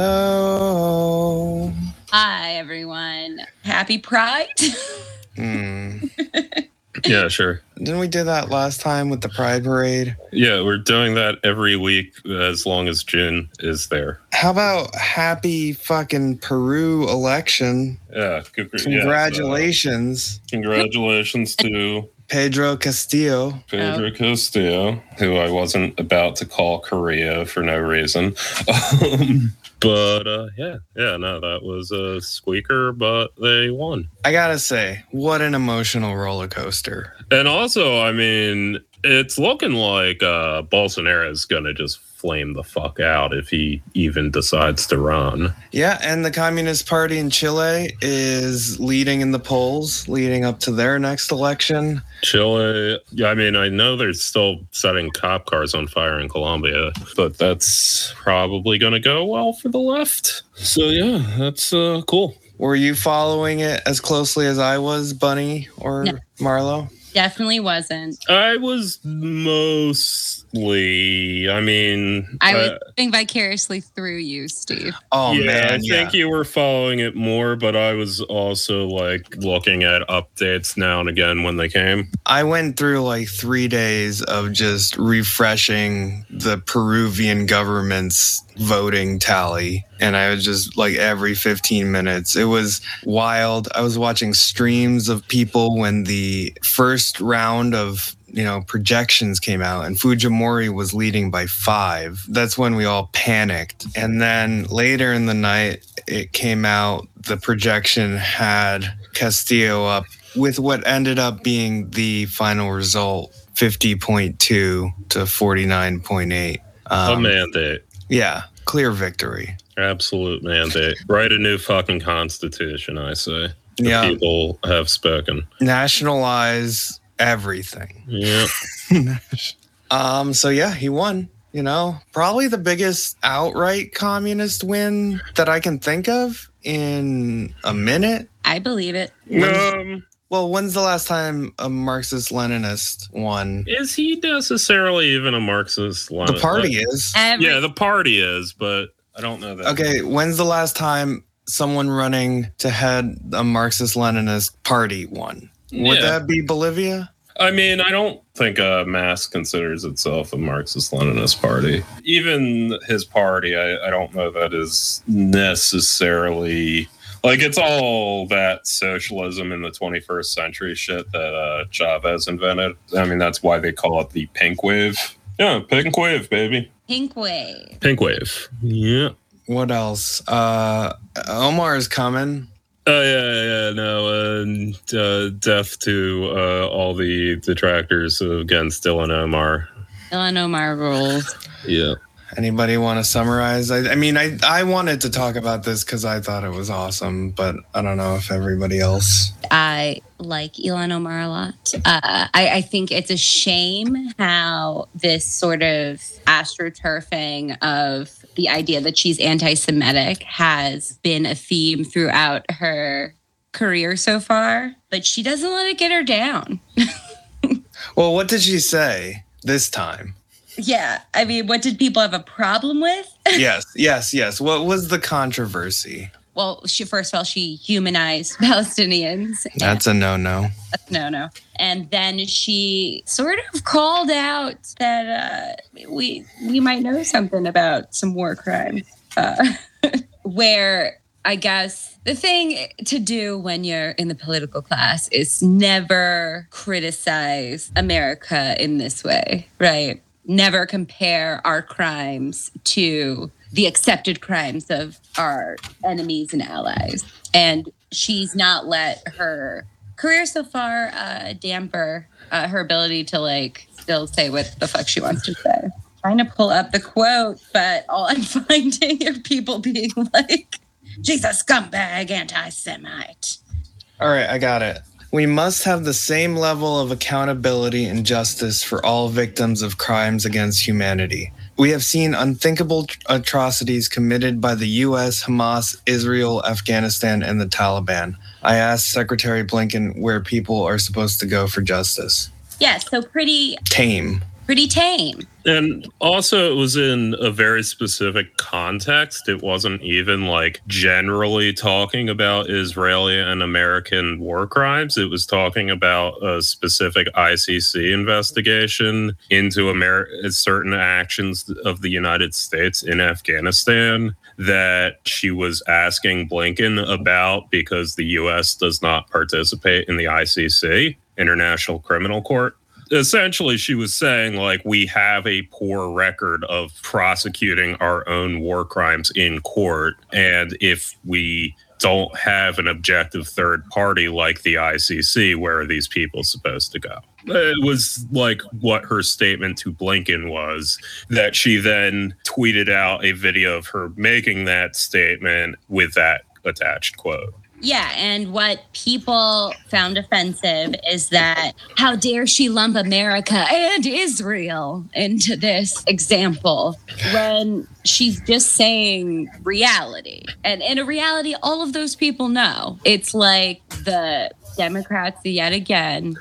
Hello. Hi, everyone. Happy Pride. Hmm. Yeah, sure. Didn't we do that last time with the Pride Parade? Yeah, we're doing that every week as long as June is there. How about happy fucking Peru election? Yeah, good- yeah, so Congratulations, congratulations to Pedro Castillo. Pedro Castillo, who I wasn't about to call Correa for no reason. Um, but uh, yeah, yeah, no, that was a squeaker, but they won. I gotta say, what an emotional roller coaster. And also, I mean, it's looking like uh, Bolsonaro is going to just flame the fuck out if he even decides to run. Yeah, and the Communist Party in Chile is leading in the polls leading up to their next election. Chile, yeah, I mean, I know they're still setting cop cars on fire in Colombia, but that's probably going to go well for the left. So, yeah, that's uh, cool. Were you following it as closely as I was, Bunny or No. Marlo? Definitely wasn't. I was mostly, I mean, I was uh, living vicariously through you, Steve. Oh yeah, man, I yeah. think you were following it more, but I was also like looking at updates now and again when they came. I went through like three days of just refreshing the Peruvian government's voting tally. And I was just like every 15 minutes. It was wild. I was watching streams of people when the first round of you know projections came out and Fujimori was leading by 5 that's when we all panicked and then later in the night it came out the projection had Castillo up with what ended up being the final result 50.2 to 49.8 a um, mandate. yeah clear victory Absolute mandate. Write a new fucking constitution, I say. The yeah people have spoken. nationalize everything Yeah. um so yeah he won you know probably the biggest outright communist win that i can think of in a minute I believe it. Um, well when's the last time a marxist leninist won is he necessarily even a Marxist? Leninist? The party is Every, Yeah, the party is, but I don't know that. okay when's the last time someone running to head a marxist leninist party won would Yeah. that be bolivia I mean, I don't think uh, MAS considers itself a Marxist Leninist party. Even his party, I, I don't know that is necessarily like it's all that socialism in the 21st century shit that uh, Chavez invented. I mean, that's why they call it the pink wave. Yeah, pink wave, baby. Pink Wave. Pink wave. Yeah. what else uh omar is coming Oh yeah, yeah, no, and uh, death to uh, all the detractors against Ilhan Omar. Ilhan Omar rules. Yeah. Anybody want to summarize? I, I mean, I, I wanted to talk about this because I thought it was awesome, but I don't know if everybody else. I like Ilhan Omar a lot. Uh, I, I think it's a shame how this sort of astroturfing of the idea that she's anti Semitic has been a theme throughout her career so far, but she doesn't let it get her down. Well, what did she say this time? Yeah. I mean, what did people have a problem with? yes, yes, yes. What was the controversy? Well, she first of all, she humanized Palestinians. That's a no no. no, no. And then she sort of called out that uh, we we might know something about some war crimes, uh, where I guess the thing to do when you're in the political class is never criticize America in this way, right? Never compare our crimes to the accepted crimes of our enemies and allies. And she's not let her career so far uh, damper uh, her ability to like still say what the fuck she wants to say. Trying to pull up the quote, but all I'm finding are people being like, "She's a scumbag, anti-Semite." All right, I got it. We must have the same level of accountability and justice for all victims of crimes against humanity. We have seen unthinkable atrocities committed by the US, Hamas, Israel, Afghanistan, and the Taliban. I asked Secretary Blinken where people are supposed to go for justice. Yeah, so pretty, Tame. Pretty tame. And also, it was in a very specific context. It wasn't even like generally talking about Israeli and American war crimes. It was talking about a specific ICC investigation into certain actions of the United States in Afghanistan that she was asking Blinken about because the U.S. does not participate in the ICC, International Criminal Court essentially she was saying like we have a poor record of prosecuting our own war crimes in court and if we don't have an objective third party like the ICC where are these people supposed to go? It was like what her statement to Blinken was that she then tweeted out a video of her making that statement with that attached quote Yeah, and what people found offensive is that how dare she lump America and Israel into this example when she's just saying reality. And in a reality, all of those people know. It's like the Democrats yet again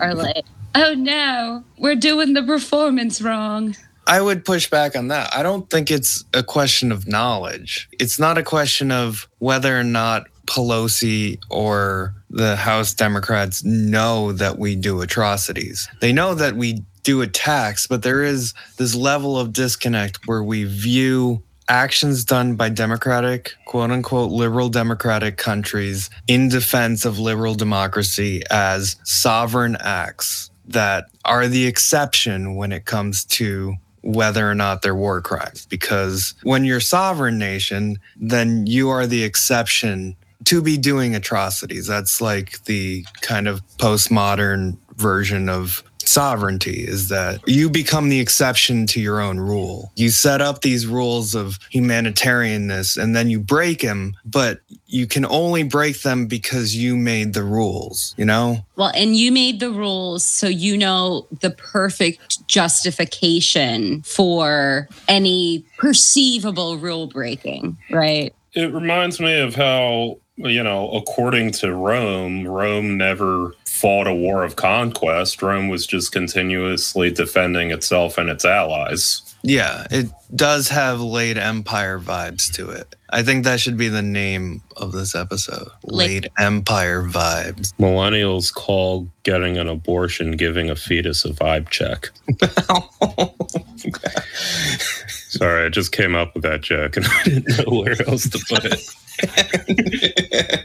are like, oh no, we're doing the performance wrong. I would push back on that. I don't think it's a question of knowledge. It's not a question of whether or not Pelosi or the House Democrats know that we do atrocities. They know that we do attacks, but there is this level of disconnect where we view actions done by democratic, quote unquote, liberal democratic countries in defense of liberal democracy as sovereign acts that are the exception when it comes to whether or not they're war crimes. Because when you're a sovereign nation, then you are the exception to be doing atrocities. That's like the kind of postmodern version of sovereignty is that you become the exception to your own rule. You set up these rules of humanitarianness and then you break them, but you can only break them because you made the rules, you know? Well, and you made the rules so you know the perfect justification for any perceivable rule breaking, right? It reminds me of how, you know, according to Rome, Rome never fought a war of conquest. Rome was just continuously defending itself and its allies. Yeah, it does have late empire vibes to it. I think that should be the name of this episode. Late- Late empire vibes. Millennials call getting an abortion giving a fetus a vibe check. Sorry, I just came up with that joke and I didn't know where else to put it.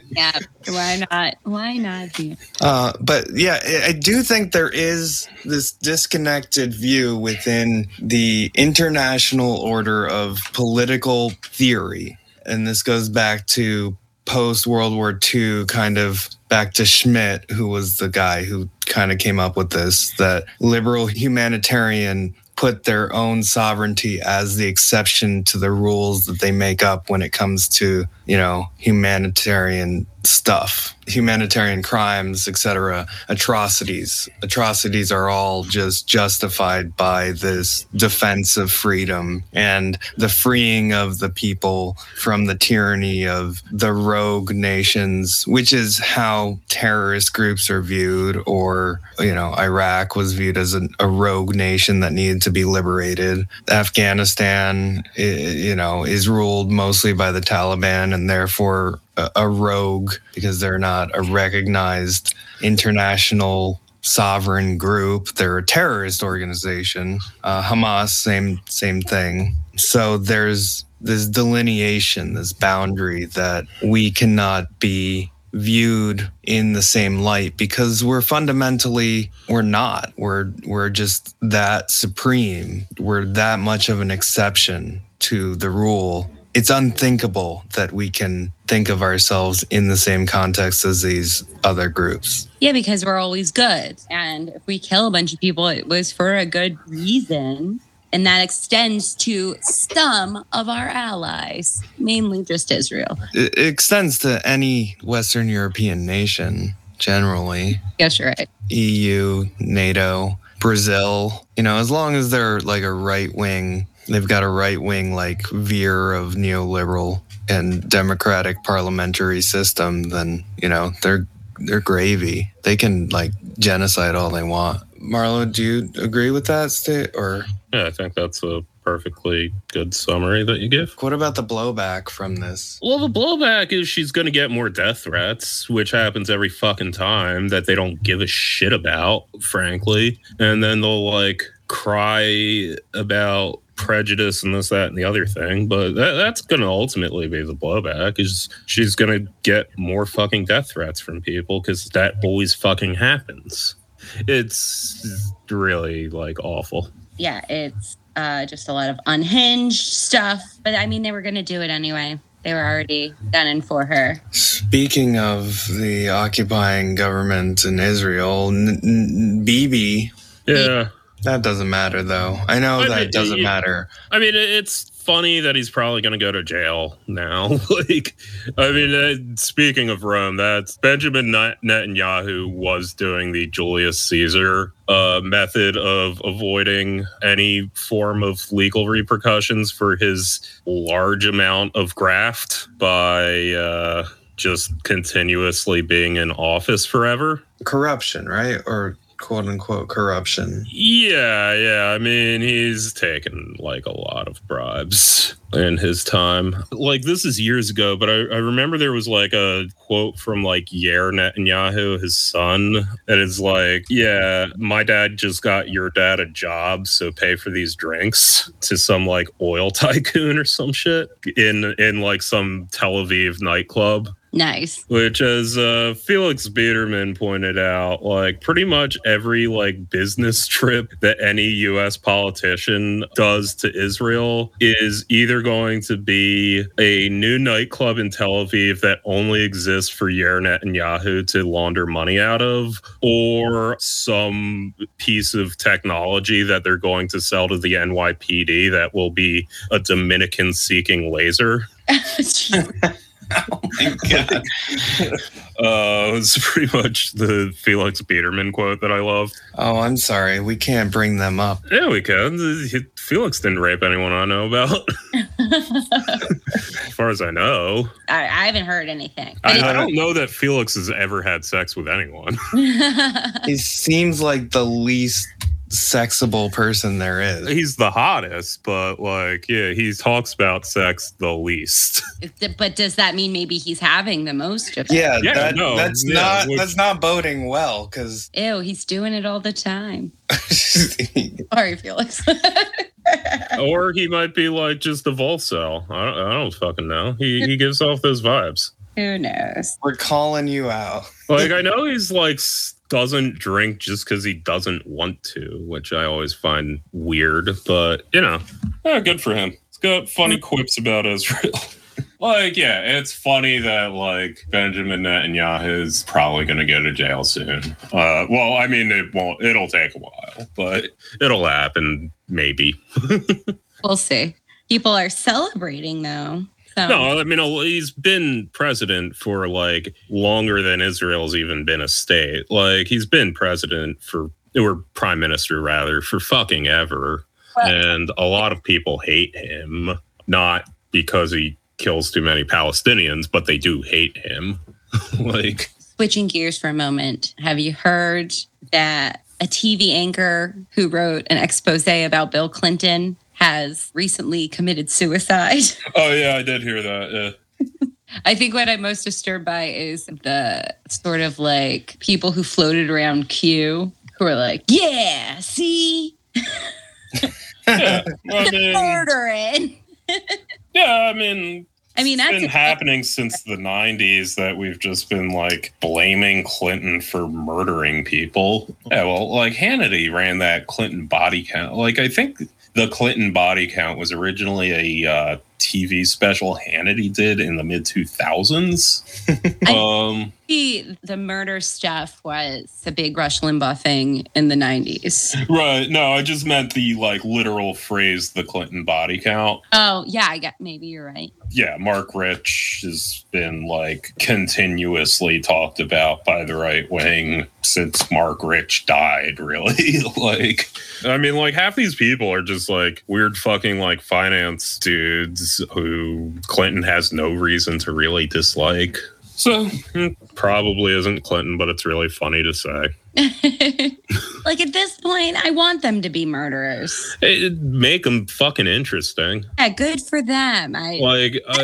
Yeah. Why not? Why not? be- Uh, but yeah, I- I do think there is this disconnected view within the international order of political theory. And this goes back to post World War II, kind of back to Schmitt, who was the guy who kind of came up with this that liberal humanitarian put their own sovereignty as the exception to the rules that they make up when it comes to, you know, humanitarian stuff, humanitarian crimes, etc., atrocities. Atrocities are all just justified by this defense of freedom and the freeing of the people from the tyranny of the rogue nations, which is how terrorist groups are viewed, or, you know, Iraq was viewed as an, a rogue nation that needed to be liberated. Afghanistan, you know, is ruled mostly by the Taliban and therefore a, rogue because they're not a recognized international sovereign group. They're a terrorist organization. Uh, Hamas, same same thing. So there's this delineation, this boundary that we cannot be viewed in the same light because we're fundamentally we're not we're we're just that supreme we're that much of an exception to the rule it's unthinkable that we can think of ourselves in the same context as these other groups Yeah, because we're always good. And if we kill a bunch of people, it was for a good reason. And that extends to some of our allies, mainly just Israel. it extends to any western european nation generally Yes, you're right. EU, NATO, Brazil, you know, as long as they're like a right wing, they've got a right wing like veer of neoliberal and democratic parliamentary system, then, you know, they're they're gravy. They can like genocide all they want. Marlo, do you agree with that state or Yeah, I think that's a perfectly good summary that you give. what about the blowback from this? Well, the blowback is she's going to get more death threats, which happens every fucking time that they don't give a shit about, frankly. And then they'll like cry about prejudice and this, that, and the other thing. But that, that's going to ultimately be the blowback is she's going to get more fucking death threats from people because that always fucking happens. It's really like awful. Yeah, it's uh, just a lot of unhinged stuff. But I mean, they were going to do it anyway. They were already done in for her. Speaking of the occupying government in Israel, N- N- Bibi, Yeah. That doesn't matter though. I know I that mean, doesn't you- matter. I mean, it's funny that he's probably going to go to jail now. like, I mean, uh, speaking of Rome, that's Benjamin Net- Netanyahu was doing the Julius Caesar uh, method of avoiding any form of legal repercussions for his large amount of graft by uh, just continuously being in office forever. corruption, right? Or quote unquote corruption. Yeah, yeah. I mean, he's taken like a lot of bribes in his time. Like this is years ago, but I, I remember there was like a quote from like Yair Netanyahu, his son, that is like, "Yeah, my dad just got your dad a job, so pay for these drinks to some like oil tycoon or some shit in in like some Tel Aviv nightclub." Nice. which as uh, felix biederman pointed out like pretty much every like business trip that any us politician does to israel is either going to be a new nightclub in tel aviv that only exists for Yair Netanyahu to launder money out of or some piece of technology that they're going to sell to the nypd that will be a dominican seeking laser God. Uh, it's pretty much the Felix Biederman quote that I love. Oh, I'm sorry. We can't bring them up. Yeah, we can. Felix didn't rape anyone I know about, as far as I know. I, I haven't heard anything. I, I don't know that Felix has ever had sex with anyone. it- He seems like the least sexable person there is. He's the hottest, but like, yeah, he talks about sex the least. but does that mean maybe he's having the most of it? Yeah, Yeah, that, no, that's yeah, not which- that's not boding well because Ew, he's doing it all the time. Sorry, Felix. or he might be like just a Volcel. I don't, I don't fucking know. He he gives off those vibes. Who knows? we're calling you out. Like I know he's like s- doesn't drink just because he doesn't want to, which I always find weird. But you know, yeah, good for him. He's got funny quips about Israel. like, yeah, it's funny that like Benjamin Netanyahu is probably going to go to jail soon. Uh, well, I mean, it won't. It'll take a while, but it'll happen maybe. We'll see. People are celebrating though. So No, I mean oh, he's been president for like longer than Israel's even been a state. Like he's been president for or prime minister rather for fucking ever. Well- and a lot of people hate him not because he kills too many Palestinians, but they do hate him. like switching gears for a moment, have you heard that a TV anchor who wrote an expose about Bill Clinton has recently committed suicide? Oh yeah, I did hear that. Yeah. I think what I'm most disturbed by is the sort of like people who floated around Q who are like, yeah, see, Yeah. Well, I mean, murdering. Yeah, I mean, I mean, it's that's been happening since the 90s that we've just been like blaming Clinton for murdering people. Yeah, well, like Hannity ran that Clinton body count. Like, I think the Clinton body count was originally a uh, TV special Hannity did in the mid 2000s. um, the the murder stuff was a big Rush Limbaugh thing in the 90s. right. No, I just meant the like literal phrase, the Clinton body count. Oh, yeah, I get maybe you're right. yeah, Mark Rich has been like continuously talked about by the right wing since Mark Rich died, really. like, I mean, like half these people are just like weird fucking like finance dudes who Clinton has no reason to really dislike. So, mm, probably isn't Clinton, but it's really funny to say. like at this point, I want them to be murderers. It make them fucking interesting. Yeah, good for them. I Like, uh,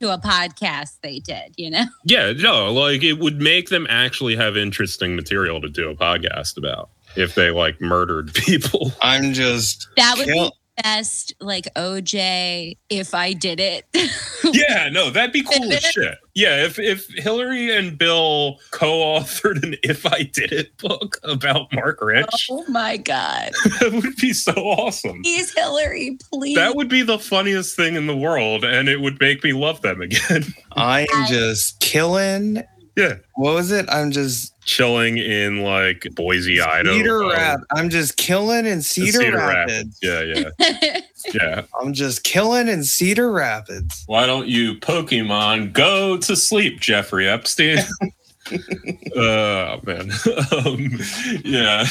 to a podcast they did, you know. Yeah, no, like it would make them actually have interesting material to do a podcast about if they like murdered people. I'm just That would kill- be best like OJ if I did it. yeah, no, that'd be cool as shit. Yeah, if if Hillary and Bill co-authored an "If I Did It" book about Mark Rich, oh my god. that would be so awesome. Please, Hillary, please. That would be the funniest thing in the world, and it would make me love them again. I am just killing. yeah, What was it? I'm just chilling in like Boise, Idaho. Cedar Rap. I'm just killing in Cedar, Cedar Rapids. Yeah, yeah, yeah. I'm just killing in Cedar Rapids. Why don't you Pokemon go to sleep, Jeffrey Epstein? oh man, um, yeah.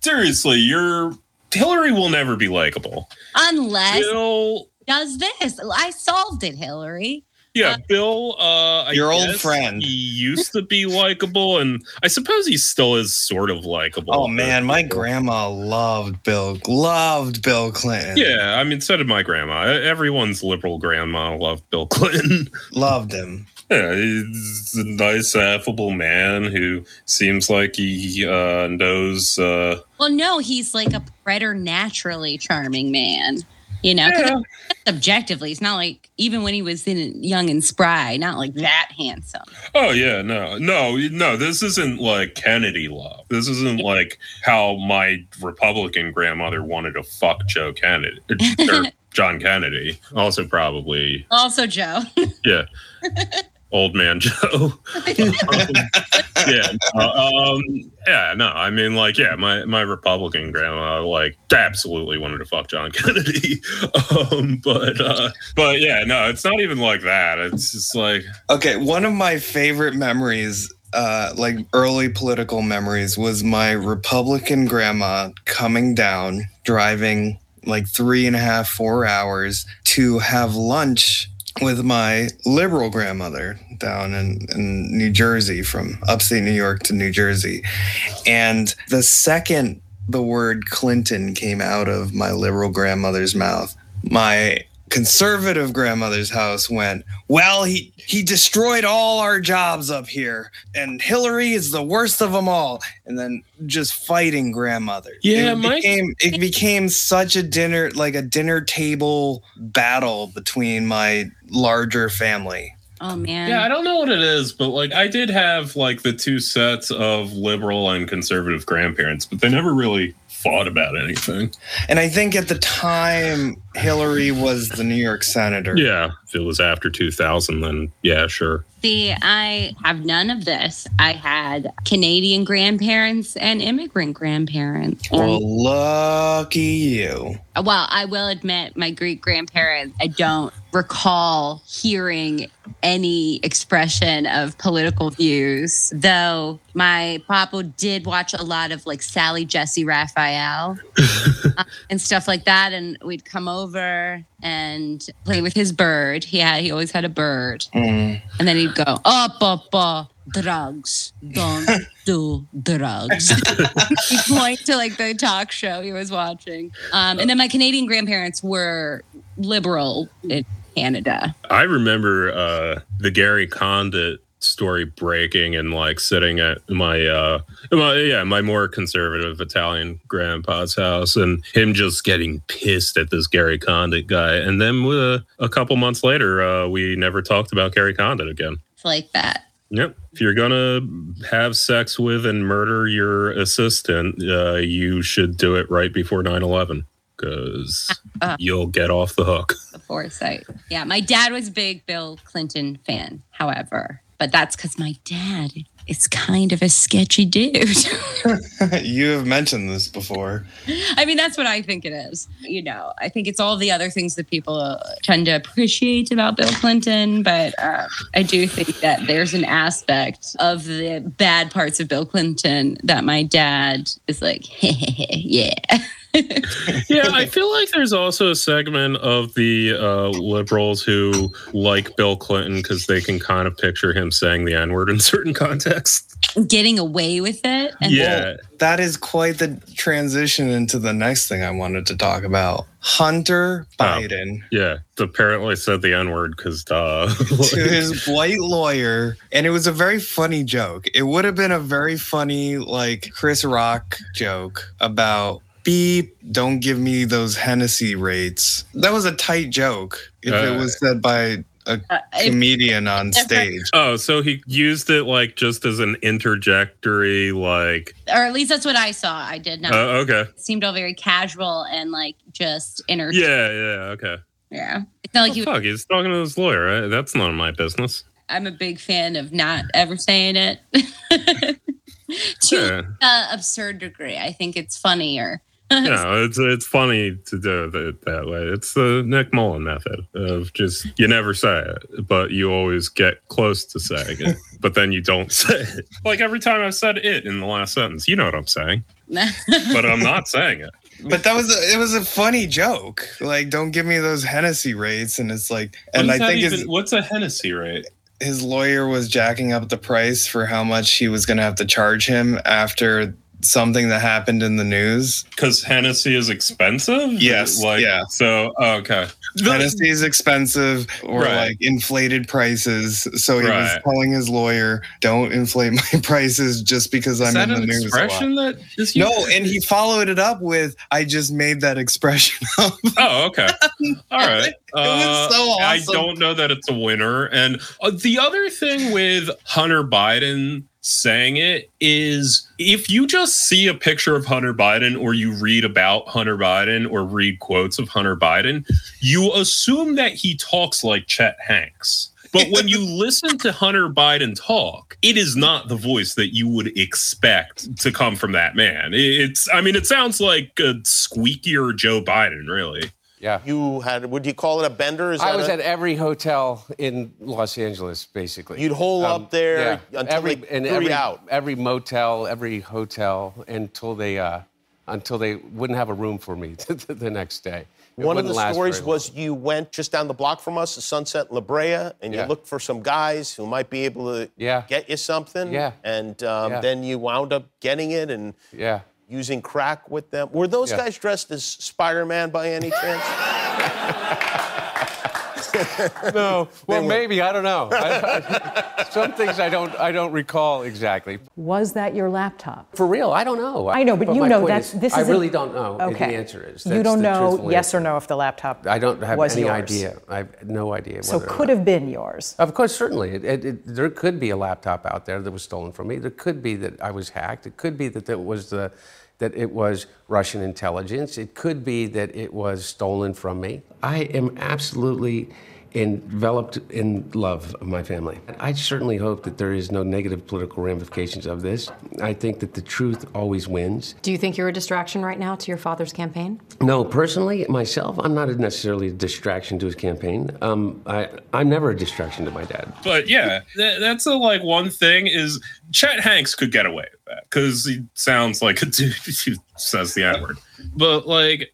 Seriously, you're Hillary will never be likable. Unless Bill, does this. I solved it, Hillary. Yeah, Bill. Uh, I Your old friend. He used to be likable, and I suppose he still is sort of likable. Oh man, my But- grandma loved Bill. Loved Bill Clinton. Yeah, I mean, so did my grandma. Everyone's liberal grandma loved Bill Clinton. Loved him. Yeah, he's a nice, affable man who seems like he uh, knows. Uh, Well, no, he's like a preternaturally charming man. You know yeah, objectively, it's not like even when he was in young and spry, not like mm. that handsome. Oh yeah, no, no, no. This isn't like Kennedy love. This isn't like how my Republican grandmother wanted to fuck Joe Kennedy or er, John Kennedy. Also, probably Also, Joe. yeah, old man Joe. yeah, uh, um, yeah. No, I mean, like, yeah, my my Republican grandma like absolutely wanted to fuck John Kennedy. um, but uh, but yeah, no, it's not even like that. It's just like Okay, one of my favorite memories, uh, like early political memories, was my Republican grandma coming down, driving like three and a half, four hours to have lunch with my liberal grandmother down in, in New Jersey, from upstate New York to New Jersey. And the second the word Clinton came out of my liberal grandmother's mouth, my conservative grandmother's house went, Well, he he destroyed all our jobs up here, and Hillary is the worst of them all. And then just fighting grandmother. Yeah, it my- became it became such a dinner like a dinner table battle between my larger family. Oh man. Yeah, I don't know what it is, but like I did have like the two sets of liberal and conservative grandparents, but they never really fought about anything. And I think at the time Hillary was the New York senator. Yeah, if it was after 2000, then yeah, sure. See, I have none of this. I had Canadian grandparents and immigrant grandparents. And- Well, lucky you. well, I will admit, my Greek grandparents, I don't recall hearing any expression of political views, though my papa did watch a lot of like Sally Jessy Raphael uh, and stuff like that. And we'd come over and play with his bird. He had, he always had a bird. Mm. And then he'd go, Oh, Papa, drugs. Don't do drugs. he'd point to like the talk show he was watching. Um, and then my Canadian grandparents were liberal Canada. I remember uh, the Gary Condit story breaking and like sitting at my uh my, yeah my more conservative italian grandpa's house and him just getting pissed at this gary condit guy and then uh, a couple months later uh we never talked about gary condit again It's like that. Yep. If you're gonna have sex with and murder your assistant, uh, you should do it right before 9/11 because Uh. you'll get off the hook. The foresight. Yeah, my dad was a big Bill Clinton fan, however, but that's because my dad is kind of a sketchy dude. you have mentioned this before. I mean, that's what I think it is. You know, I think it's all the other things that people uh, tend to appreciate about Bill Clinton, but uh, I do think that there's an aspect of the bad parts of Bill Clinton that my dad is like, yeah. yeah, I feel like there's also a segment of the uh, liberals who like Bill Clinton because they can kind of picture him saying the N word in certain contexts. Getting away with it. And yeah. That is quite the transition into the next thing I wanted to talk about. Hunter Biden Yeah. Apparently said the N word because, uh, to his white lawyer, and it was a very funny joke. It would have been a very funny, like Chris Rock joke about beep, don't give me those Hennessy rates. That was a tight joke if Uh, it was said by a uh, if- comedian on stage. Oh, so he used it like just as an interjectory, like, or at least that's what I saw. I did not. uh, okay. it seemed all very casual and like just inner. Yeah, yeah, okay. Yeah. It's not like Well, you. fuck, he's talking to his lawyer. Right? That's none of my business. I'm a big fan of not ever saying it to Yeah. uh, absurd degree. I think it's funnier. no, it's it's funny to do it that way. It's the Nick Mullen method of just you never say it, but you always get close to saying it, but then you don't say it. Like every time I've said it in the last sentence, you know what I'm saying, but I'm not saying it. But that was a, it was a funny joke. Like, don't give me those Hennessy rates, and it's like, and I think his, what's a Hennessy rate? his lawyer was jacking up the price for how much he was going to have to charge him after something that happened in the news. Because Hennessy is expensive. Yes, like yeah. So oh, okay, Hennessy is expensive or Right. like inflated prices. So he was Right. telling his lawyer, "Don't inflate my prices just because Is I'm that in the an news." a lot." expression that is No, and he followed it up with, "I just made that expression up." Oh, okay. All right. was so awesome. I don't know that it's a winner. And uh, the other thing with Hunter Biden saying it is if you just see a picture of Hunter Biden or you read about Hunter Biden or read quotes of Hunter Biden, you assume that he talks like Chet Hanks. But when you listen to Hunter Biden talk, it is not the voice that you would expect to come from that man. It's, I mean, it sounds like a squeakier Joe Biden, really. Yeah. You had, would you call it a bender? Is I was a- at every hotel in Los Angeles, basically. You'd hole Um, up there yeah. until every, they and threw every, you out. every motel, every hotel, until they uh, until they wouldn't have a room for me the next day. It One of the stories was you went just down the block from us, the Sunset La Brea, and you Yeah. looked for some guys who might be able to Yeah. get you something. Yeah. And um, Yeah. then you wound up getting it and yeah. Using crack with them. Were those Yeah. guys dressed as Spider-Man by any chance? No, well, maybe I don't know. I- I- some things I don't I don't recall exactly. Was that your laptop? For real, I don't know. I know, but you know point that's is, this I is a- really don't know. Okay. The answer is you don't know truthful yes or no if the laptop I don't have was any yours. idea. I have no idea. So whether or could not. have been yours. Of course, certainly. It, it, it, there could be a laptop out there that was stolen from me. There could be that I was hacked. It could be that it was the that it was Russian intelligence. It could be that it was stolen from me. I am absolutely enveloped in love of my family. I certainly hope that there is no negative political ramifications of this. I think that the truth always wins. Do you think you're a distraction right now to your father's campaign? No, personally, myself, I'm not necessarily a distraction to his campaign. Um, I, I'm never a distraction to my dad. But yeah, that, that's a, like one thing is Chet Hanks could get away with that because he sounds like a dude who says the N word. But like,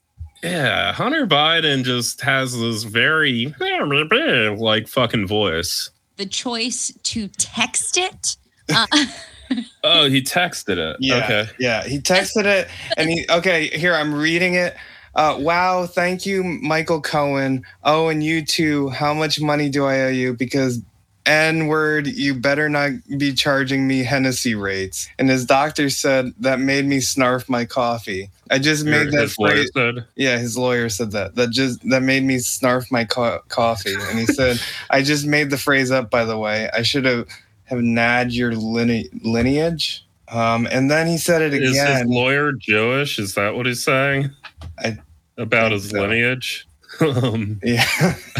yeah, Hunter Biden just has this very like fucking voice. The choice to text it. Uh, Oh, he texted it. Yeah. Okay. Yeah. He texted it and he, okay, here, I'm reading it. Uh, wow. Thank you, Michael Cohen. Oh, and you too. How much money do I owe you? Because N word, you better not be charging me Hennessy rates. And his doctor said that made me snarf my coffee. I just made that phrase. said, Yeah, his lawyer said that. That just that made me snarf my co- coffee. And he said, "I just made the phrase up. By the way, I should have have nagged your line- lineage." Um, and then he said it Is his again. lawyer Jewish? Is that what he's saying? I about his so. lineage. um, yeah,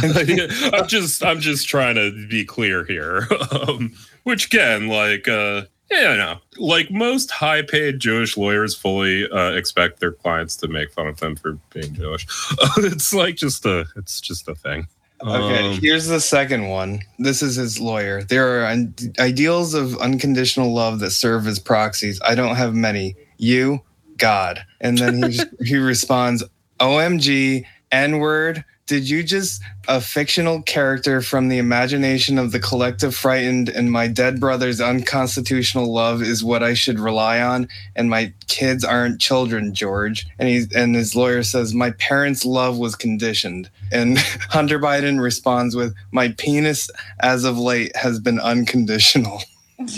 I'm just I'm just trying to be clear here. Um, which again, like uh, yeah, no, like most high-paid Jewish lawyers fully uh, expect their clients to make fun of them for being Jewish. it's like just a it's just a thing. Okay, Um, here's the second one. This is his lawyer. There are un- ideals of unconditional love that serve as proxies. I don't have many. You, God. And then he he responds, "OMG, N-word. Did you just a fictional character from the imagination of the collective frightened and my dead brother's unconstitutional love is what I should rely on and my kids aren't children, George." And he's and his lawyer says, "My parents' love was conditioned." And Hunter Biden responds with, "My penis as of late has been unconditional."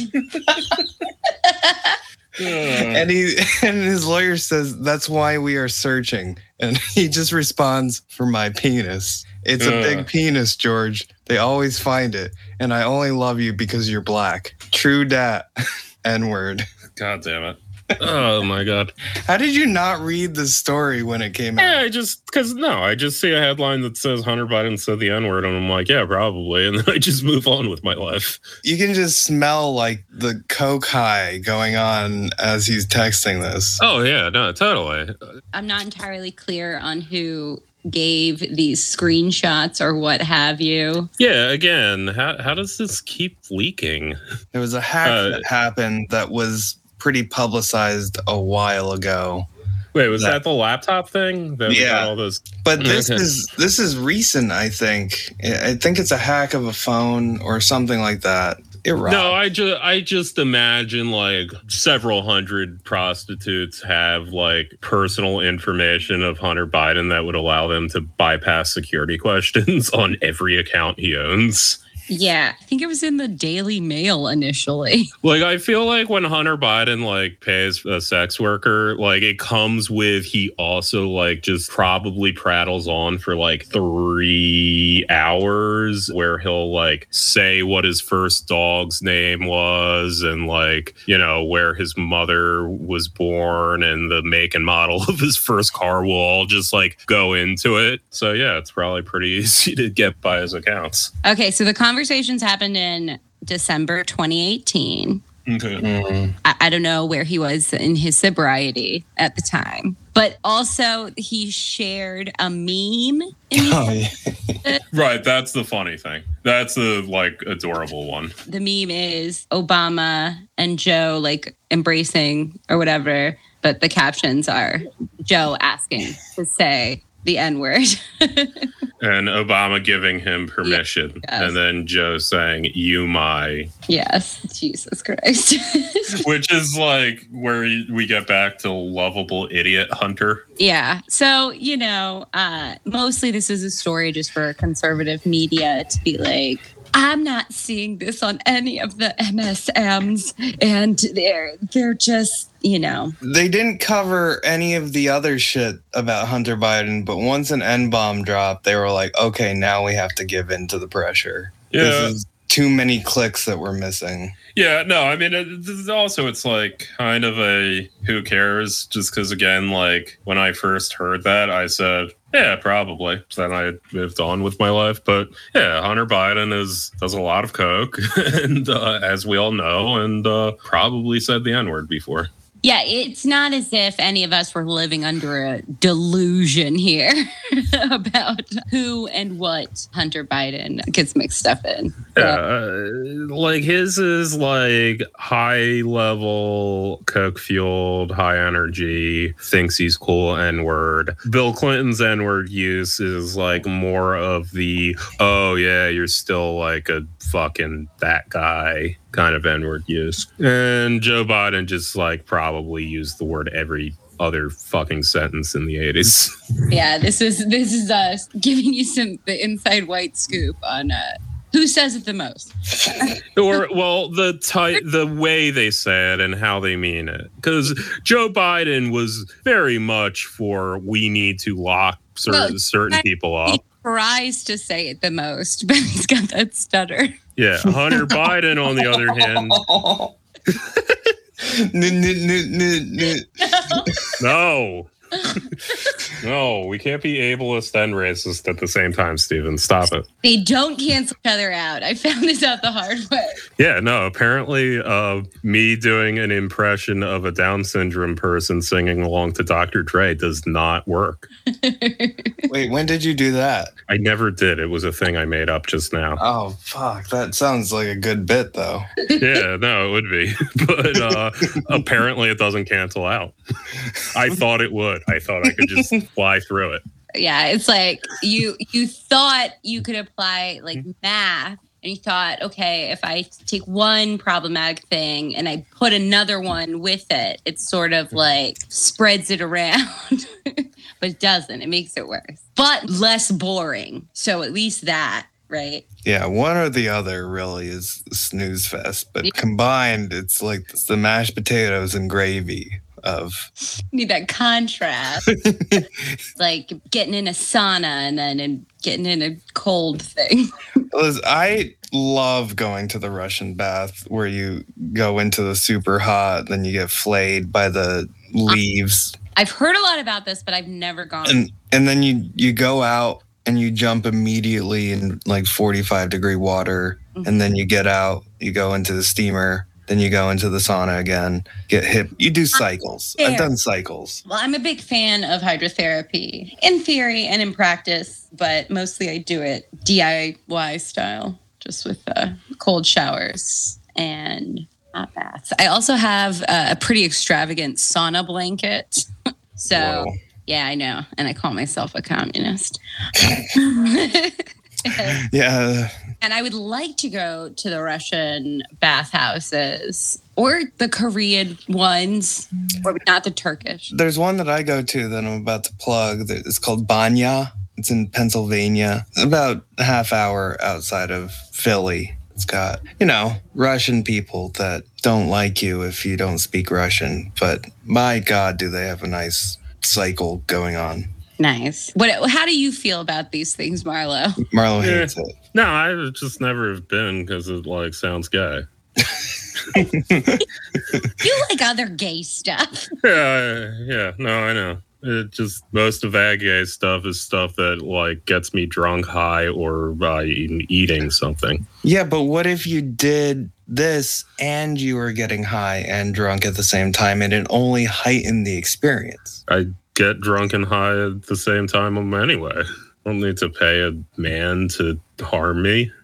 Hmm. and he and his lawyer says that's why we are searching and he just responds for my penis. It's a big penis george. They always find it. And i only love you because you're black. True dat. N-word God damn it. Oh my god. how did you not read the story when it came out? Yeah, out I just because no, I just see a headline that says Hunter Biden said the N word, and I'm like, yeah, probably, and then I just move on with my life. you can just smell like the coke high going on as he's texting this Oh yeah, no, totally. I'm not entirely clear on who gave these screenshots or what have you. Yeah, again, how how does this keep leaking? there was a hack Uh, that happened that was pretty publicized a while ago Wait, was That- that, the laptop thing? That Yeah. all those. But this Okay. is this is recent. I think. I think it's a hack of a phone or something like that. It No, I just I just imagine like several hundred prostitutes have like personal information of Hunter Biden that would allow them to bypass security questions on every account he owns. Yeah, I think it was in the Daily Mail initially. Like I feel like when Hunter Biden like pays a sex worker, like it comes with he also like just probably prattles on for like three hours where he'll like say what his first dog's name was and like, you know, where his mother was born and the make and model of his first car will all just like go into it. So yeah, it's probably pretty easy to get by his accounts. Okay, so the conversations happened in December 2018. Okay. I, I don't know where he was in his sobriety at the time, but also he shared a meme. In Oh, yeah. Right, that's the funny thing. That's the like adorable one. the meme is Obama and Joe like embracing or whatever, but the captions are Joe asking to say the N word. and Obama giving him permission, Yes. and then Joe saying "you my," yes, Jesus Christ. which is like where we get back to lovable idiot Hunter. Yeah. So, you know, uh, mostly this is a story just for conservative media to be like, I'm not seeing this on any of the MSMs, and they're they're just, you know, They didn't cover any of the other shit about Hunter Biden, but once an N bomb dropped, they were like, okay, now we have to give in to the pressure. Yeah. This is too many clicks that we're missing. Yeah, no, I mean, it, it's also it's like kind of a who cares? Just because again, like when I first heard that, I said, yeah, probably. Then I moved on with my life. But yeah, Hunter Biden is does a lot of coke, and uh, as we all know, and uh, probably said the n word before. Yeah, it's not as if any of us were living under a delusion here about who and what Hunter Biden gets mixed up in. Yeah, uh, like his is like high level, coke fueled, high energy, thinks he's cool N word. Bill Clinton's N word use is like more of the, oh yeah, you're still like a fucking that guy kind of N word use. And Joe Biden just like probably used the word every other fucking sentence in the 80s. Yeah, this is this is us giving you some the inside white scoop on uh Who says it the most? or well the type the way they say it and how they mean it because joe biden was very much for we need to lock certain, Well, certain people up tries to say it the most, but he's got that stutter. yeah hunter biden on the other hand. No no we can't be ableist and racist at the same time steven stop it They don't cancel each other out. I found this out the hard way. yeah no apparently uh me doing an impression of a down syndrome person singing along to dr dre does not work Wait, when did you do that? i never did it was a thing i made up just now Oh fuck, that sounds like a good bit though. yeah, no, it would be. But uh, apparently it doesn't cancel out. I thought it would. I thought I could just fly through it. Yeah, it's like you you thought you could apply like mm-hmm. math and you thought, okay, if I take one problematic thing and I put another one with it, it sort of mm-hmm. like spreads it around. but it doesn't. It makes it worse. But less boring. So at least that, right? Yeah, one or the other really is snooze fest, but Yeah. combined, it's like the mashed potatoes and gravy of. Need that contrast. like getting in a sauna and then and getting in a cold thing. Liz, I love going to the Russian bath where you go into the super hot, then you get flayed by the leaves, I've heard a lot about this, but I've never gone. and and then you you go out and you jump immediately in like 45 degree water, and mm-hmm. then you get out, you go into the steamer. Then you go into the sauna again, get hit. You do cycles. I've done cycles. Well, I'm a big fan of hydrotherapy in theory and in practice, but mostly I do it DIY style, just with uh, cold showers and hot baths. I also have uh, a pretty extravagant sauna blanket. so, Whoa. yeah, I know. And I call myself a communist. Yeah, And I would like to go to the Russian bathhouses or the Korean ones, or not the Turkish. There's one that I go to that I'm about to plug. It's called Banya. It's in Pennsylvania, about a half hour outside of Philly. It's got, you know, Russian people that don't like you if you don't speak Russian. But my God, do they have a nice cycle going on. Nice. What? How do you feel about these things, Marlo? Marlo Yeah. hates it. No, I just never have been because it like sounds gay. You like other gay stuff? Yeah, yeah. No, I know. It just most of that gay stuff is stuff that like gets me drunk, high, or uh, by eating, eating something. Yeah, but what if you did this and you were getting high and drunk at the same time and it only heightened the experience? I get drunk and high at the same time anyway. I don't need to pay a man to harm me.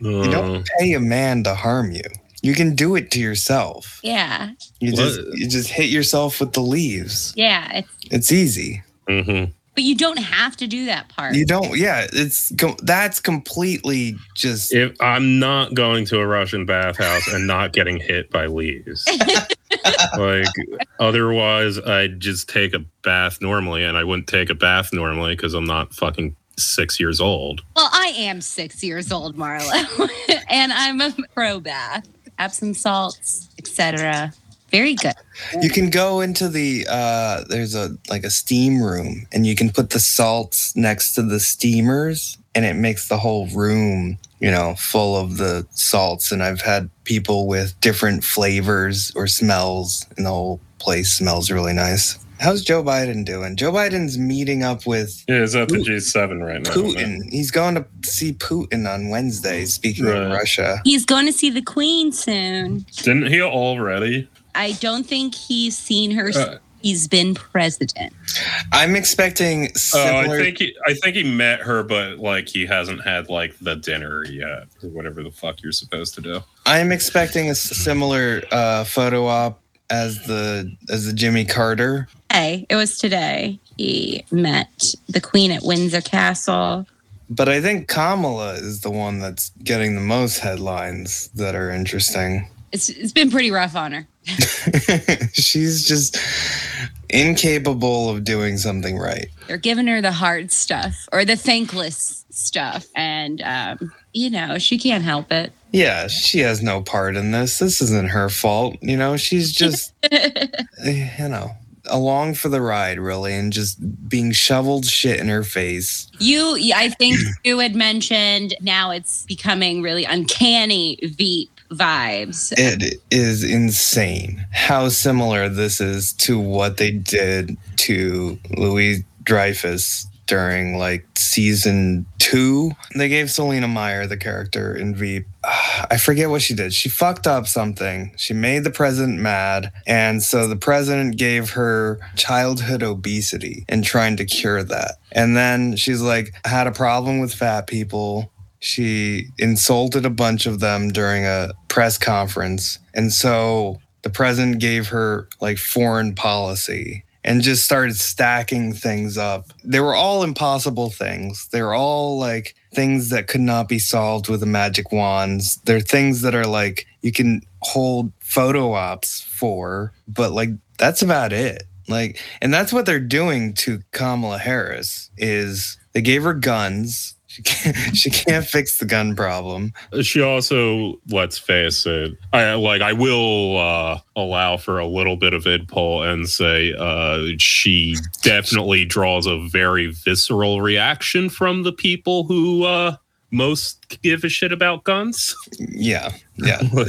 You Uh, don't pay a man to harm you. You can do it to yourself. Yeah, You just What? you just hit yourself with the leaves. yeah. It's, It's easy. mhm. but you don't have to do that part. You don't. Yeah, it's that's completely just. If I'm not going to a Russian bathhouse and not getting hit by leaves, like otherwise I'd just take a bath normally, and I wouldn't take a bath normally because I'm not fucking six years old. Well, I am six years old, Marlo, and I'm a pro bath, Epsom salts, etc. Very good. You can go into the uh there's a like a steam room and you can put the salts next to the steamers and it makes the whole room, you know, full of the salts and I've had people with different flavors or smells and the whole place smells really nice. How's Joe Biden doing? Joe Biden's meeting up with Yeah, is at the G7 right now? Putin. He's going to see Putin on Wednesday, speaking of Russia. He's going to see the Queen soon. Didn't he already? I don't think he's seen her. Uh, he's been president. I'm expecting Oh, I think he, I think he met her, but like he hasn't had like the dinner yet, or whatever the fuck you're supposed to do. I'm expecting a similar uh, photo op as the as the Jimmy Carter. Hey, it was today. He met the Queen at Windsor Castle. But I think Kamala is the one that's getting the most headlines that are interesting. It's it's been pretty rough on her. She's just incapable of doing something right. They're giving her the hard stuff or the thankless stuff. And, um, you know, she can't help it. Yeah, she has no part in this. This isn't her fault. You know, she's just, you know, along for the ride, really, and just being shoveled shit in her face. You, I think you had mentioned now it's becoming really uncanny Veep vibes. It is insane how similar this is to what they did to Louis Dreyfus during like season two. They gave Selina Meyer the character in Veep. Ah, I forget what she did. She fucked up something. She made the president mad. And so the president gave her childhood obesity and trying to cure that. And then she's like, had a problem with fat people. She insulted a bunch of them during a press conference. And so the president gave her like foreign policy and just started stacking things up. They were all impossible things. They were all like things that could not be solved with a magic wands. They're things that are like you can hold photo ops for, but like that's about it. Like and that's what they're doing to Kamala Harris is they gave her guns. She can't, she can't fix the gun problem. She also, let's face it, I like I will uh, allow for a little bit of idpol and say uh, she definitely draws a very visceral reaction from the people who uh, most give a shit about guns. Yeah, yeah.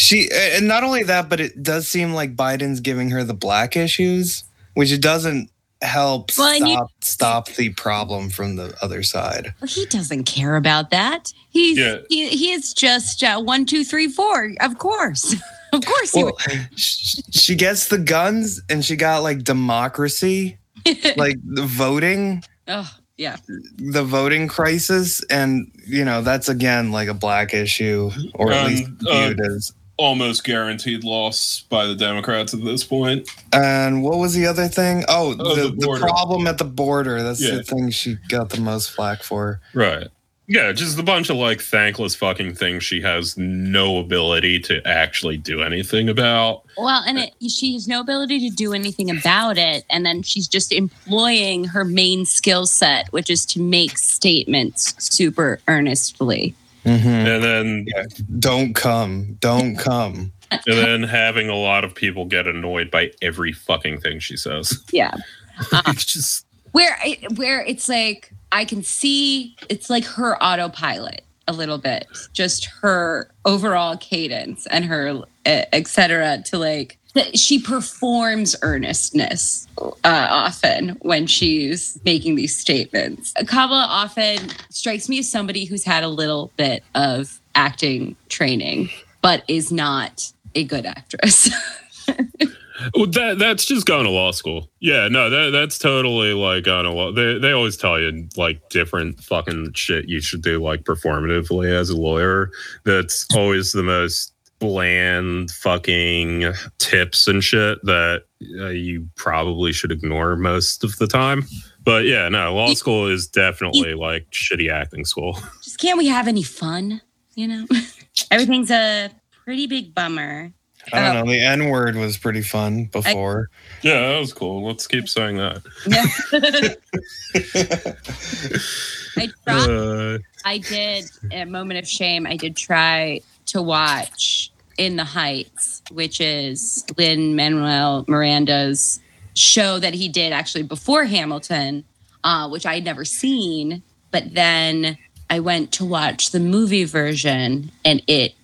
She and not only that, but it does seem like Biden's giving her the black issues, which it doesn't help Well, and you- stop stop the problem from the other side. Well, he doesn't care about that. He's Yeah. he, he is just uh, one, two, three, four. Of course, of course. Well, sh- she gets the guns and she got like democracy, like the voting, oh, yeah. the voting crisis, and you know that's again like a black issue, or at Um, least uh, viewed as. Almost guaranteed loss by the Democrats at this point. And what was the other thing? Oh, Oh, the, the the, problem at the border. That's Yeah. the thing she got the most flack for. Right. Yeah, just a bunch of like thankless fucking things she has no ability to actually do anything about. Well, and it, she has no ability to do anything about it, and then she's just employing her main skill set, which is to make statements super earnestly. Mm-hmm. And then Don't come. Don't come. and then having a lot of people get annoyed by every fucking thing she says. Yeah. It's just where it, where it's like I can see it's like her autopilot a little bit, just her overall cadence and her etc. To like that she performs earnestness uh, often when she's making these statements. Kamala often strikes me as somebody who's had a little bit of acting training, but is not a good actress. Well, that that's just going to law school. Yeah, no, that that's totally like going to law. They they always tell you like different fucking shit you should do like performatively as a lawyer. That's always the most bland fucking tips and shit that uh, you probably should ignore most of the time. But yeah, no, law school is definitely like shitty acting school. just can't we have any fun? You know, everything's a pretty big bummer. I don't know. The N word was pretty fun before. Yeah, that was cool. Let's keep saying that. I tried. Uh, I did a moment of shame. I did try to watch In the Heights, which is Lin Manuel Miranda's show that he did actually before Hamilton, uh, which I had never seen. But then I went to watch the movie version, and it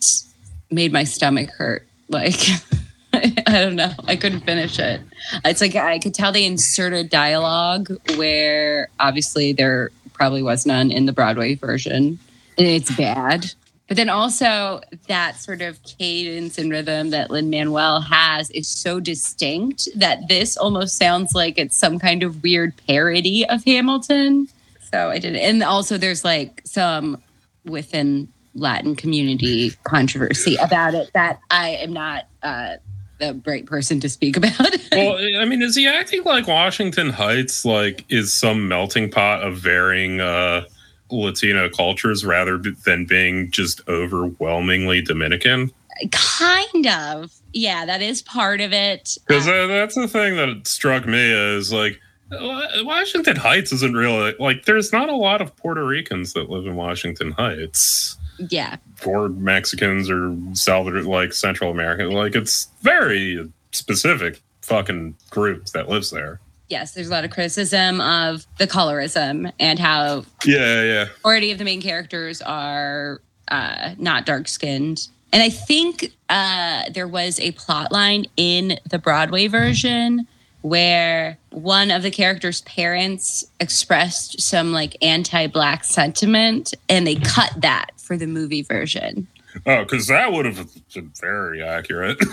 made my stomach hurt. Like I don't know, I couldn't finish it. It's like I could tell they inserted dialogue where obviously there probably was none in the Broadway version. And it's bad. But then also that sort of cadence and rhythm that Lin Manuel has is so distinct that this almost sounds like it's some kind of weird parody of Hamilton. So I did. And also there's like some within Latin community controversy about it that I am not uh, the right person to speak about. well, I mean, is he acting like Washington Heights like is some melting pot of varying uh Latino cultures rather than being just overwhelmingly Dominican? kind of. Yeah, that is part of it. Because uh, uh, that's the thing that struck me is like Washington Heights isn't really like there's not a lot of Puerto Ricans that live in Washington Heights Yeah. or Mexicans or Salvador like Central American. Like it's very specific fucking group that lives there. Yes, there's a lot of criticism of the colorism and how Yeah, yeah. majority of the main characters are uh, not dark skinned. And I think uh, there was a plot line in the Broadway version where one of the characters' parents expressed some like anti black sentiment and they cut that for the movie version. Oh, because that would have been very accurate.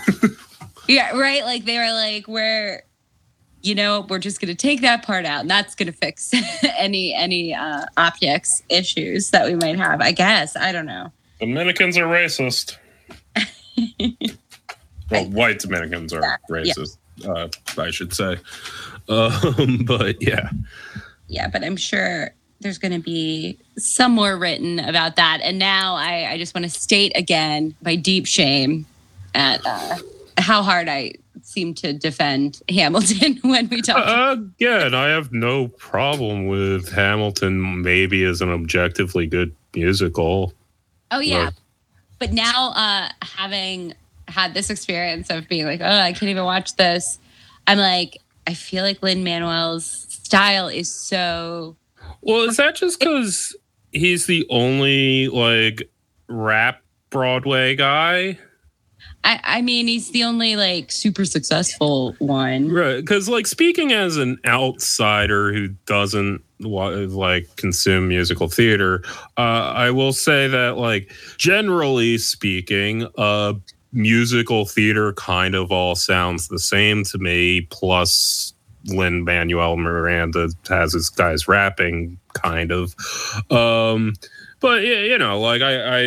Yeah, right. Like they were like, we're, you know, we're just gonna take that part out, and that's gonna fix any any uh, optics issues that we might have. I guess I don't know. Dominicans are racist. well, white Dominicans are Yeah. racist, uh, I should say. Um, but yeah. Yeah, but I'm sure there's gonna be some more written about that. And now I, I just want to state again my deep shame at uh, how hard I seem to defend Hamilton when we talk. Uh, Again, I have no problem with Hamilton maybe as an objectively good musical. Oh yeah. But now uh having had this experience of being like, oh, I can't even watch this, I'm like, I feel like Lin Manuel's style is so Well, is that just because he's the only like rap Broadway guy? I, I mean he's the only like super successful one. Right. Because, like, speaking as an outsider who doesn't like consume musical theater, uh, I will say that, like, generally speaking, uh, musical theater kind of all sounds the same to me. Plus, Lin Manuel Miranda has his guys rapping, kind of. Um, but you know, like I, I,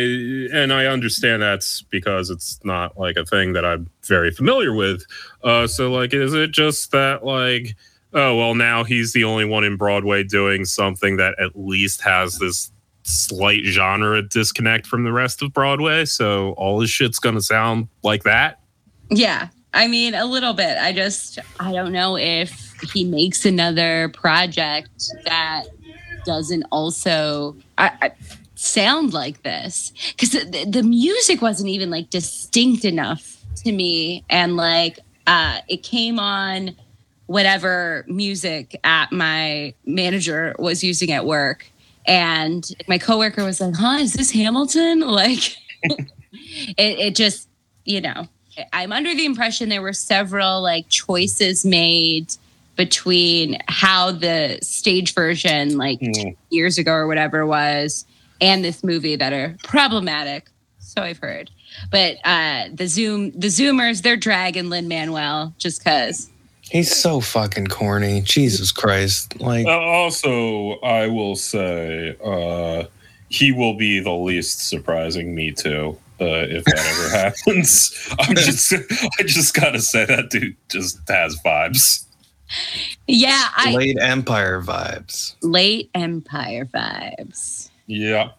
and I understand that's because it's not like a thing that I'm very familiar with. Uh, so like, is it just that like, oh well, now he's the only one in Broadway doing something that at least has this slight genre disconnect from the rest of Broadway. So all his shit's gonna sound like that. Yeah. I mean a little bit. I just I don't know if he makes another project that doesn't also I, sound like this. Because the, the music wasn't even like distinct enough to me. And like uh it came on whatever music app my manager was using at work. And my coworker was like huh is this hamilton? Like it, it just you know i'm under the impression there were several like choices made between how the stage version like Mm. years ago or whatever was and this movie that are problematic so i've heard but uh the zoom the zoomers they're dragging lin manuel just because He's so fucking corny. Jesus Christ. Like, Uh, also, I will say uh, he will be the least surprising me too. Uh, if that ever happens, I'm just, I just gotta say that dude just has vibes. yeah i late Empire vibes. late empire vibes Yeah,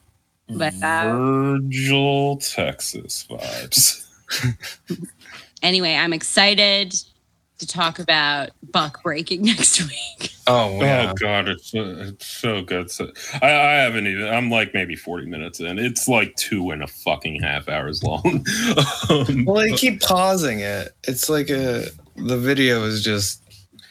but uh, Virgil, Texas vibes. anyway i'm excited to talk about buck breaking next week Oh, yeah. Oh god, it's so, it's so good. So, I, I haven't even. I'm like maybe 40 minutes in. It's like two and a fucking half hours long. um, Well, they keep pausing it. It's like a the video is just.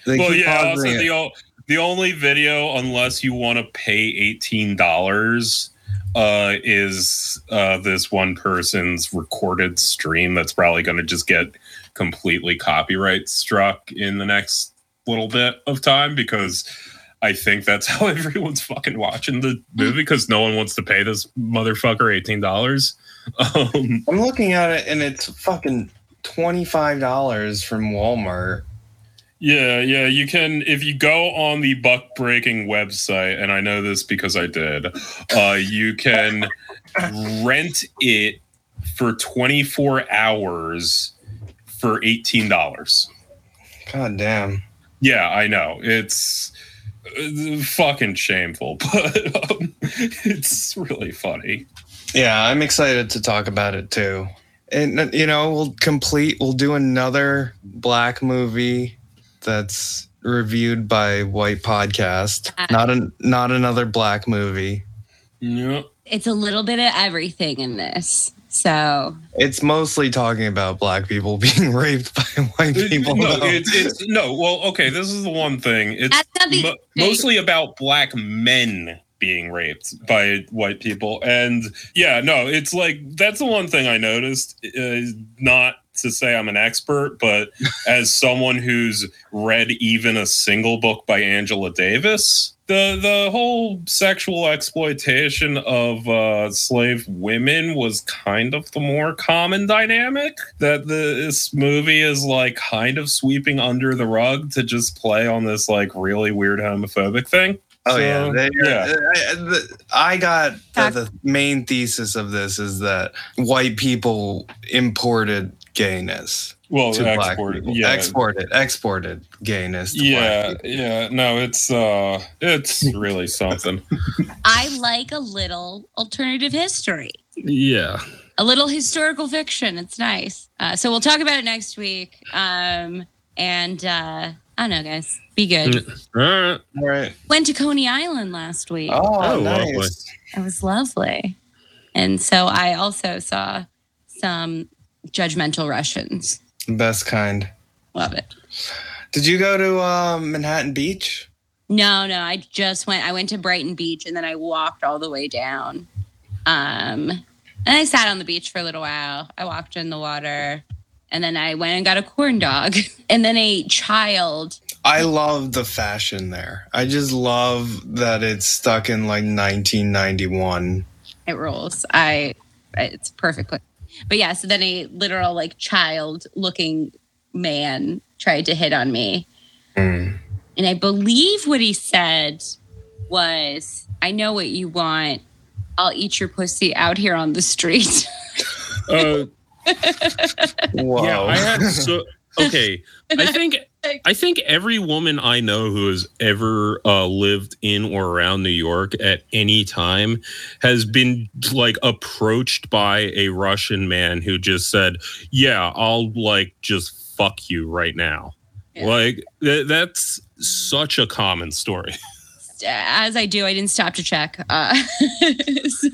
They well, keep yeah. Also, pausing the it. The only video, unless you want to pay eighteen dollars, uh, is uh, this one person's recorded stream. That's probably going to just get completely copyright struck in the next little bit of time because. I think that's how everyone's fucking watching the movie because no one wants to pay this motherfucker eighteen dollars. Um, I'm looking at it and it's fucking twenty five dollars from Walmart. Yeah, yeah, you can if you go on the buck breaking website, and I know this because I did. Uh, you can rent it for 24 hours for $18. God damn. Yeah, I know it's uh, fucking shameful, but um, it's really funny. Yeah, I'm excited to talk about it too. and you know we'll complete. We'll do another black movie that's reviewed by White Podcast. Not an not another black movie. Yeah. It's a little bit of everything in this. So It's mostly talking about black people being raped by white people. no, it's, it's no. Well, okay. This is the one thing. It's That's not the mo- mostly about black men being raped by white people, and yeah, no, it's like that's the one thing I noticed. Uh, not to say I'm an expert, but as someone who's read even a single book by Angela Davis. The, the whole sexual exploitation of uh, slave women was kind of the more common dynamic that the, this movie is like kind of sweeping under the rug to just play on this like really weird homophobic thing. Oh So, yeah, They- yeah. I, I got the, the main thesis of this is that white people imported gayness Well, to black exported, people. yeah, Exported, exported gayness. To yeah, black yeah. No, it's uh, it's really something. I like a little alternative history, yeah. a little historical fiction. It's nice. Uh, so we'll talk about it next week. Um, and uh, I don't know, guys. Be good. All right. All right. Went to Coney Island last week. Oh, Oh, nice. lovely. It was lovely. And so I also saw some judgmental Russians. Best kind. Love it. Did you go to uh, Manhattan Beach? No, no, I just went. I went to Brighton Beach and then I walked all the way down. Um, and I sat on the beach for a little while. I walked in the water, and then I went and got a corn dog. And then a child. I love the fashion there. I just love that it's stuck in like 1991. It rolls. I. It's perfect. But yeah, so then a literal like child-looking man tried to hit on me. Mm. And I believe what he said was, I know what you want. I'll eat your pussy out here on the street. Uh, Whoa. Yeah, I had so okay. I think I think every woman I know who has ever uh, lived in or around New York at any time has been like approached by a Russian man who just said, "Yeah, I'll like just fuck you right now." Yeah. Like th- that's such a common story. As I do, I didn't stop to check. Uh, so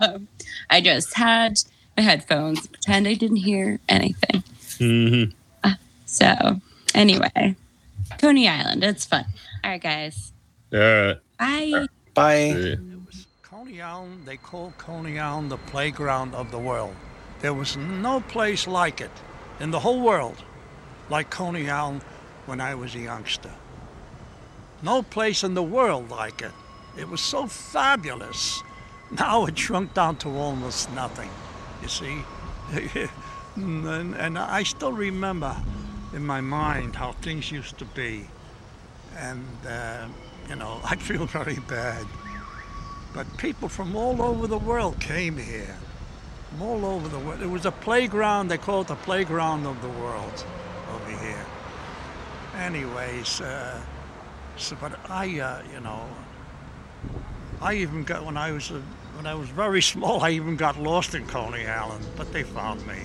um, I just had my headphones, pretend I didn't hear anything. Mhm. So anyway, Coney Island, it's fun. All right, guys. Uh, Bye. Bye. Coney Island, they call Coney Island the playground of the world. There was no place like it in the whole world like Coney Island when I was a youngster. No place in the world like it. It was so fabulous. Now it shrunk down to almost nothing, you see. and, and I still remember in my mind how things used to be. And, uh, you know, I feel very bad. But people from all over the world came here. From all over the world. It was a playground, they call it the playground of the world over here. Anyways, uh, so, but I, uh, you know, I even got, when I was, uh, when I was very small, I even got lost in Coney Island, but they found me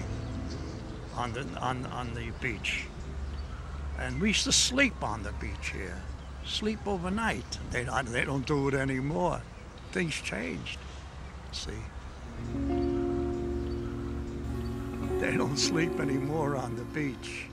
on the, on, on the beach. And we used to sleep on the beach here, sleep overnight. They, don't, they don't do it anymore. Things changed, see. They don't sleep anymore on the beach.